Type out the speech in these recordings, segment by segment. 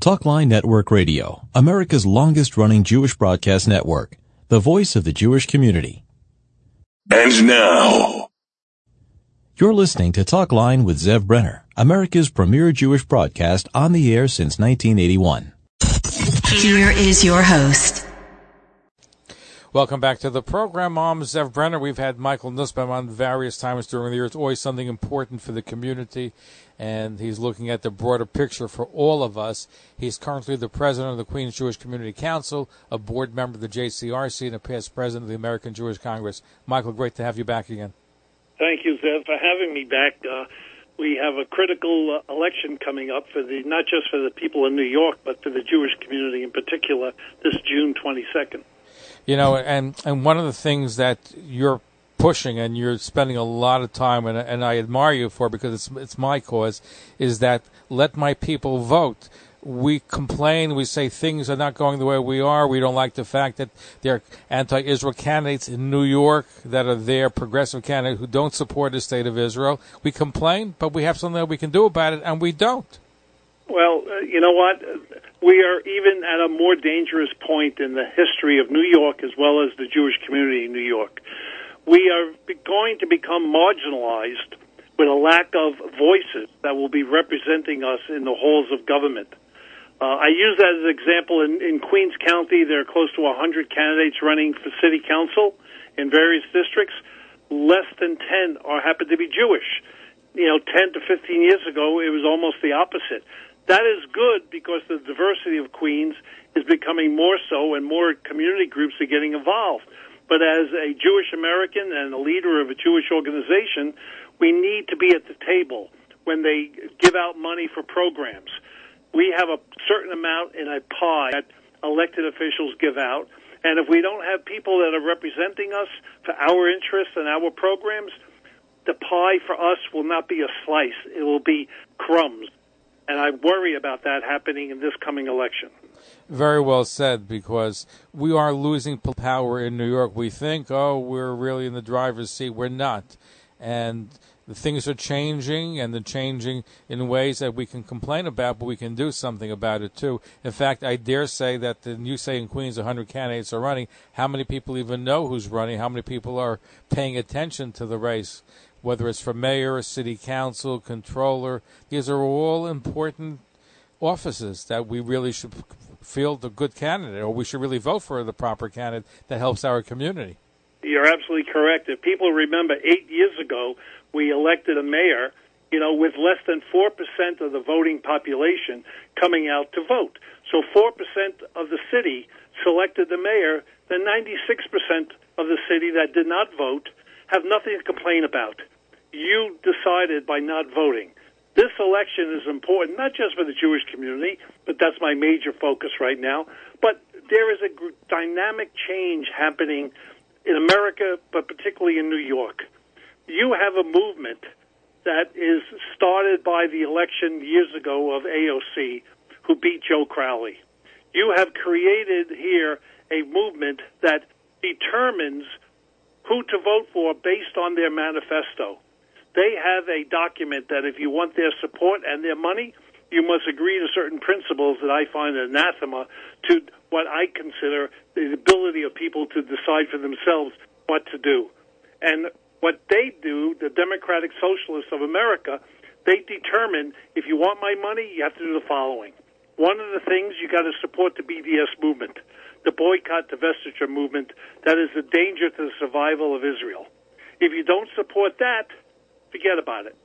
Talkline Network Radio, America's longest running Jewish broadcast network, the voice of the Jewish community. And now, You're listening to Talkline with Zev Brenner, America's premier Jewish broadcast on the air since 1981. Here is your host. Welcome back to the program. I'm Zev Brenner. We've had Michael Nussbaum on various times during the year. It's always something important for the community, and he's looking at the broader picture for all of us. He's currently the president of the Queens Jewish Community Council, a board member of the JCRC, and a past president of the American Jewish Congress. Michael, great to have you back again. Thank you, Zev, for having me back. Uh, we have a critical uh, election coming up for the not just for the people in New York, but for the Jewish community in particular this June 22nd. You know, and and one of the things that you're pushing and you're spending a lot of time and and I admire you for because it's it's my cause is that let my people vote. We complain, we say things are not going the way we are. We don't like the fact that there are anti-Israel candidates in New York that are there, progressive candidates who don't support the state of Israel. We complain, but we have something that we can do about it, and we don't. Well, uh, you know what? We are even at a more dangerous point in the history of New York as well as the Jewish community in New York. We are going to become marginalized with a lack of voices that will be representing us in the halls of government. Uh, I use that as an example. In, in Queens County, there are close to 100 candidates running for city council in various districts. Less than 10 are happen to be Jewish. You know, 10 to 15 years ago, it was almost the opposite. That is good because the diversity of Queens is becoming more so and more community groups are getting involved. But as a Jewish American and a leader of a Jewish organization, we need to be at the table when they give out money for programs. We have a certain amount in a pie that elected officials give out. And if we don't have people that are representing us for our interests and our programs, the pie for us will not be a slice. It will be crumbs. And I worry about that happening in this coming election. Very well said, because we are losing power in New York. We think, oh, we're really in the driver's seat. We're not. And the things are changing, and they're changing in ways that we can complain about, but we can do something about it too. In fact, I dare say that the, you say in Queens 100 candidates are running. How many people even know who's running? How many people are paying attention to the race? Whether it's for mayor, city council, controller, these are all important offices that we really should field a good candidate, or we should really vote for the proper candidate that helps our community. You're absolutely correct. If people remember, eight years ago, we elected a mayor, you know, with less than 4% of the voting population coming out to vote. So 4% of the city selected the mayor, then 96% of the city that did not vote have nothing to complain about. You decided by not voting. This election is important, not just for the Jewish community, but that's my major focus right now. But there is a dynamic change happening in America, but particularly in New York. You have a movement that is started by the election years ago of AOC, who beat Joe Crowley. You have created here a movement that determines who to vote for based on their manifesto. They have a document that if you want their support and their money, you must agree to certain principles that I find anathema to what I consider the ability of people to decide for themselves what to do. And what they do, the Democratic Socialists of America, they determine if you want my money, you have to do the following. One of the things you got to support the BDS movement, the boycott, divestiture movement. That is a danger to the survival of Israel. If you don't support that, forget about it.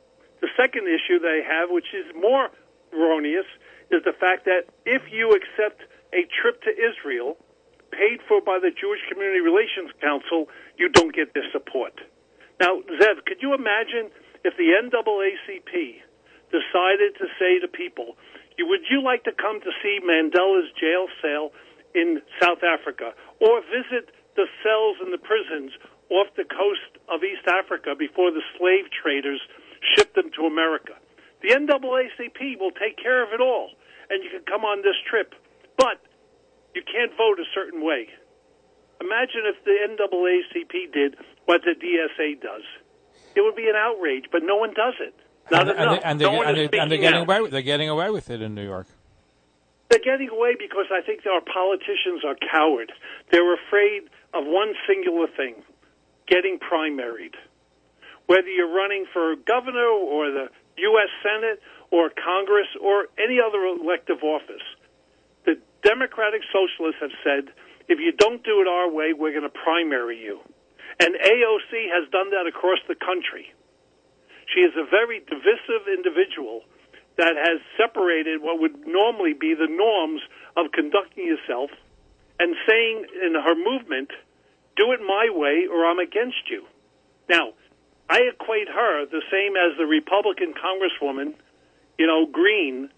The second issue they have, which is more erroneous, is the fact that if you accept a trip to Israel paid for by the Jewish Community Relations Council, you don't get their support. Now, Zev, could you imagine if the NAACP decided to say to people, would you like to come to see Mandela's jail cell in South Africa or visit the cells in the prisons off the coast of East Africa before the slave traders shipped them to America? The NAACP will take care of it all, and you can come on this trip. But you can't vote a certain way. Imagine if the NAACP did what the DSA does. It would be an outrage, but no one does it. Not and, enough. and, no they, one and, is they, and they're getting out. away with, they're getting away with it in New York. They're getting away because I think our politicians are coward. They're afraid of one singular thing getting primaried. Whether you're running for governor or the U.S. Senate or Congress or any other elective office, the Democratic Socialists have said if you don't do it our way, we're going to primary you. And AOC has done that across the country. She is a very divisive individual that has separated what would normally be the norms of conducting yourself and saying in her movement, do it my way or I'm against you. Now, I equate her the same as the Republican Congresswoman, you know, Greene,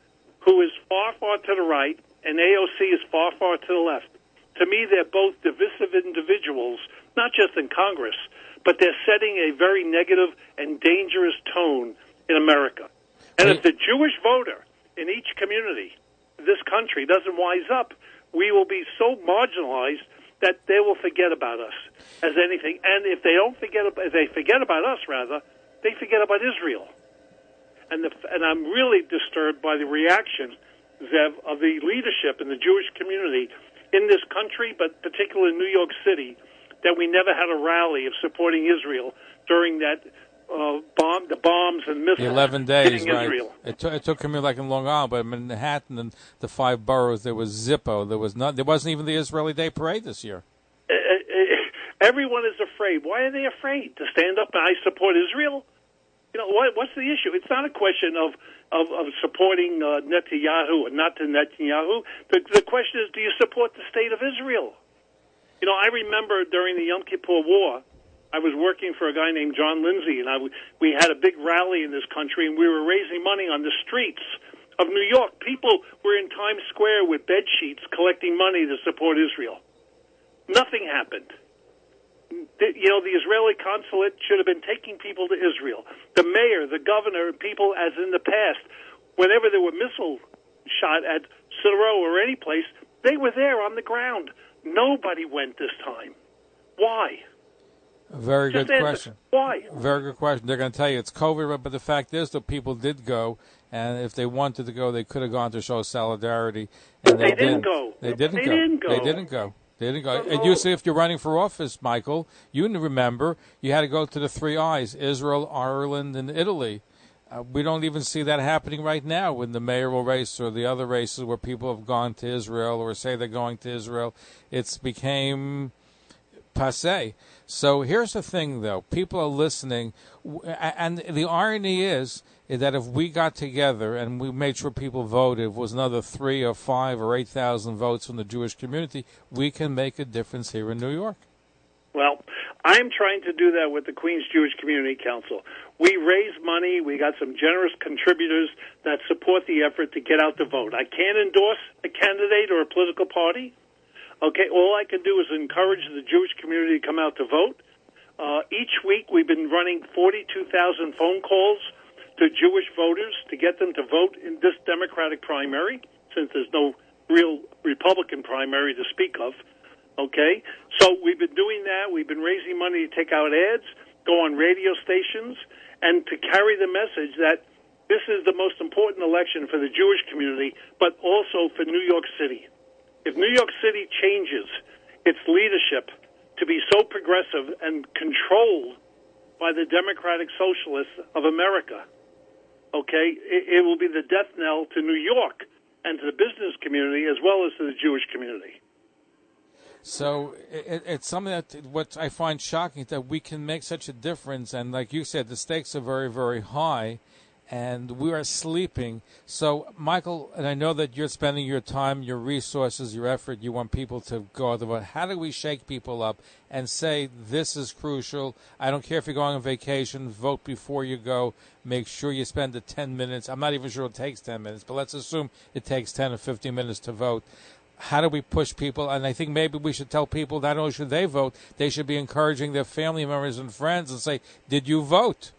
who is far, far to the right, and AOC is far, far to the left. To me, they're both divisive individuals, not just in Congress, but they're setting a very negative and dangerous tone in America. And if the Jewish voter in each community, this country, doesn't wise up, we will be so marginalized that they will forget about us as anything. And if they don't forget, if they forget about us, rather, they forget about Israel. And the, and I'm really disturbed by the reaction, Zev, of the leadership in the Jewish community in this country, but particularly in New York City, that we never had a rally of supporting Israel during that uh, bomb, the bombs and missiles. The 11 days, right. Israel. It, took it took me like in Long Island, but in Manhattan and the five boroughs, there was Zippo. There was not. There wasn't even the Israeli Day Parade this year. Uh, uh, everyone is afraid. Why are they afraid to stand up and I support Israel? You know what, what's the issue? It's not a question of of, of supporting uh, Netanyahu or not to Netanyahu. The, the question is, do you support the state of Israel? You know, I remember during the Yom Kippur War, I was working for a guy named John Lindsay, and I w- we had a big rally in this country, and we were raising money on the streets of New York. People were in Times Square with bed sheets collecting money to support Israel. Nothing happened. The, you know, the Israeli consulate should have been taking people to Israel. The mayor, the governor, people, as in the past, whenever there were missile shot at Sderot or any place, they were there on the ground. Nobody went this time. Why? A very Just good answer. question. Why? Very good question. They're going to tell you it's COVID, but the fact is that people did go, and if they wanted to go, they could have gone to show solidarity. And They didn't go. They didn't They go. didn't go. They didn't go. They didn't go. And see, if you're running for office, Michael, you remember you had to go to the three eyes Israel, Ireland, and Italy. Uh, we don't even see that happening right now in the mayoral race or the other races where people have gone to Israel or say they're going to Israel. It's became passe. So here's the thing, though: people are listening, and the irony is that if we got together and we made sure people voted, was another three or five or eight thousand votes from the Jewish community, we can make a difference here in New York. Well, I'm trying to do that with the Queens Jewish Community Council. We raise money. We got some generous contributors that support the effort to get out the vote. I can't endorse a candidate or a political party. Okay, all I can do is encourage the Jewish community to come out to vote. Uh, each week, we've been running 42,000 phone calls to Jewish voters to get them to vote in this Democratic primary, since there's no real Republican primary to speak of. Okay, so we've been doing that. We've been raising money to take out ads, go on radio stations, and to carry the message that this is the most important election for the Jewish community, but also for New York City. If New York City changes its leadership to be so progressive and controlled by the Democratic Socialists of America, okay, it, it will be the death knell to New York and to the business community as well as to the Jewish community. So it, it's something that what I find shocking is that we can make such a difference, and like you said, the stakes are very, very high, and we are sleeping. So, Michael, and I know that you're spending your time, your resources, your effort. You want people to go out vote. How do we shake people up and say this is crucial? I don't care if you're going on vacation. Vote before you go. Make sure you spend the 10 minutes. I'm not even sure it takes 10 minutes, but let's assume it takes 10 or 15 minutes to vote how do we push people? And I think maybe we should tell people not only should they vote, they should be encouraging their family members and friends and say, "Did you vote?"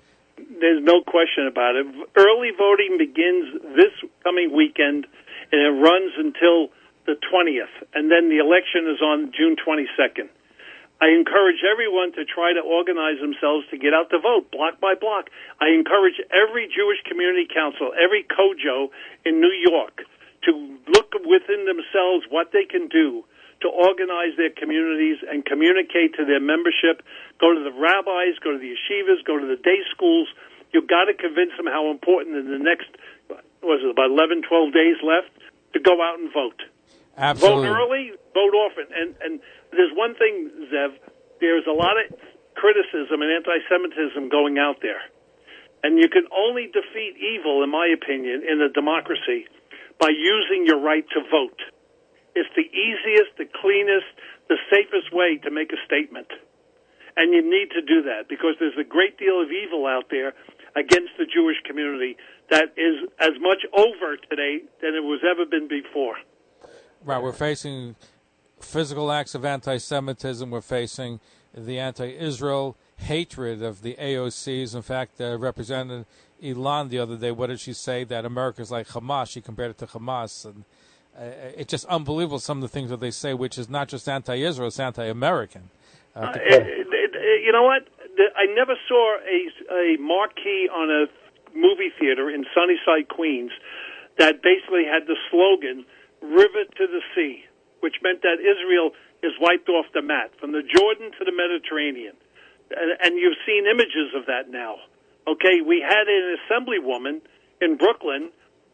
There's no question about it. Early voting begins this coming weekend, and it runs until the 20th, and then the election is on June 22nd. I encourage everyone to try to organize themselves to get out to vote, block by block. I encourage every Jewish community council, every COJO in New York, to look within themselves what they can do to organize their communities and communicate to their membership. Go to the rabbis, go to the yeshivas, go to the day schools. You've got to convince them how important in the next, was it about 11, 12 days left, to go out and vote. Absolutely. Vote early, vote often. And, and there's one thing, Zev, there's a lot of criticism and anti-Semitism going out there. And you can only defeat evil, in my opinion, in a democracy by using your right to vote. It's the easiest, the cleanest, the safest way to make a statement. And you need to do that because there's a great deal of evil out there against the Jewish community that is as much over today than it was ever been before. Right, we're facing physical acts of anti-Semitism. We're facing the anti-Israel hatred of the AOCs. In fact, uh, Representative Ilhan the other day, what did she say? That America's like Hamas. She compared it to Hamas, and it's just unbelievable some of the things that they say, which is not just anti-Israel, it's anti-American. Uh, uh, it, it, it, you know what? I never saw a, a marquee on a movie theater in Sunnyside, Queens, that basically had the slogan "River to the Sea," which meant that Israel is wiped off the mat from the Jordan to the Mediterranean, and, and you've seen images of that now. Okay, we had an assemblywoman in Brooklyn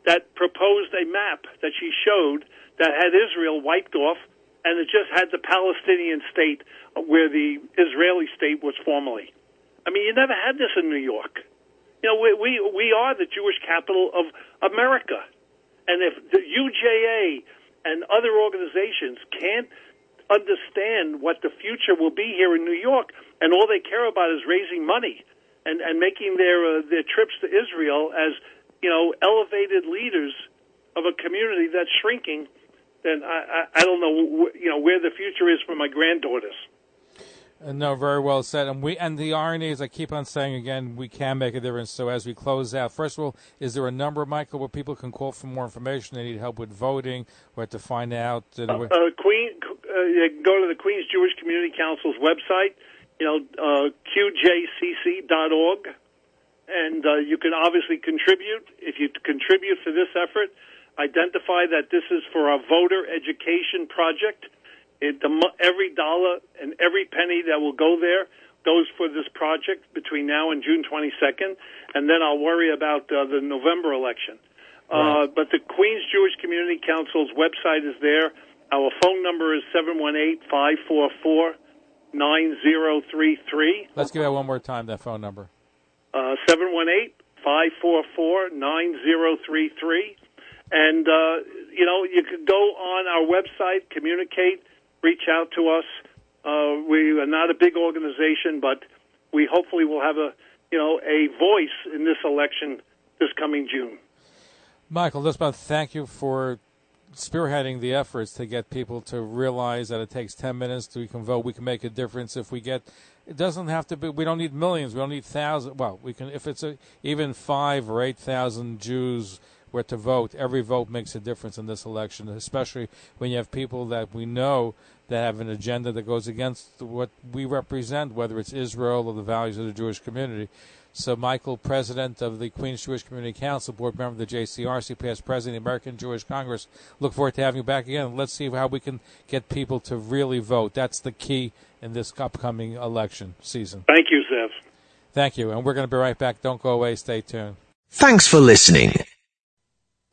that proposed a map that she showed that had Israel wiped off, and it just had the Palestinian state where the Israeli state was formerly. I mean, you never had this in New York. You know, we we, we are the Jewish capital of America, and if the UJA and other organizations can't understand what the future will be here in New York, and all they care about is raising money and and making their uh, their trips to Israel as you know elevated leaders of a community that's shrinking, then I I, I don't know wh- you know where the future is for my granddaughters. Uh, no, very well said. And we and the irony is, I keep on saying again, we can make a difference. So as we close out, first of all, is there a number, Michael, where people can call for more information? They need help with voting, or to find out. Uh, uh, Queen, uh, go to the Queens Jewish Community Council's website. You know, uh, qjcc.org, and uh, you can obviously contribute. If you contribute to this effort, identify that this is for a voter education project it, the, every dollar and every penny that will go there goes for this project between now and June 22nd, and then I'll worry about uh, the November election. Uh, right. Uh, but the Queens Jewish Community Council's website is there. Our phone number is 718 544 9033. Let's give that one more time, that phone number. Uh, 718 544 9033. And, uh, you know, you could go on our website, communicate reach out to us. Uh, we are not a big organization, but we hopefully will have a you know a voice in this election this coming June. Michael, about thank you for spearheading the efforts to get people to realize that it takes 10 minutes to we can vote we can make a difference if we get it doesn't have to be we don't need millions we don't need thousands well we can if it's a, even 5 or 8,000 Jews were to vote. Every vote makes a difference in this election, especially when you have people that we know that have an agenda that goes against what we represent, whether it's Israel or the values of the Jewish community. So, Michael, president of the Queens Jewish Community Council, board member of the JCRC, past president of the American Jewish Congress, look forward to having you back again. Let's see how we can get people to really vote. That's the key in this upcoming election season. Thank you, Zev. Thank you. And we're going to be right back. Don't go away. Stay tuned. Thanks for listening.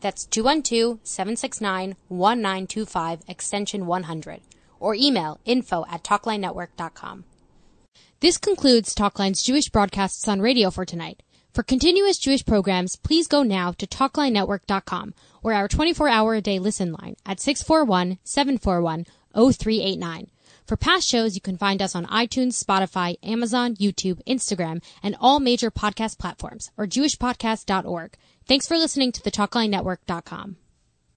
That's 212-769-1925 extension 100 or email info at talklinenetwork.com. This concludes Talkline's Jewish broadcasts on radio for tonight. For continuous Jewish programs, please go now to talklinenetwork.com or our 24-hour a day listen line at 641-741-0389. For past shows, you can find us on iTunes, Spotify, Amazon, YouTube, Instagram, and all major podcast platforms or jewishpodcast.org. Thanks for listening to the TalkLineNetwork.com.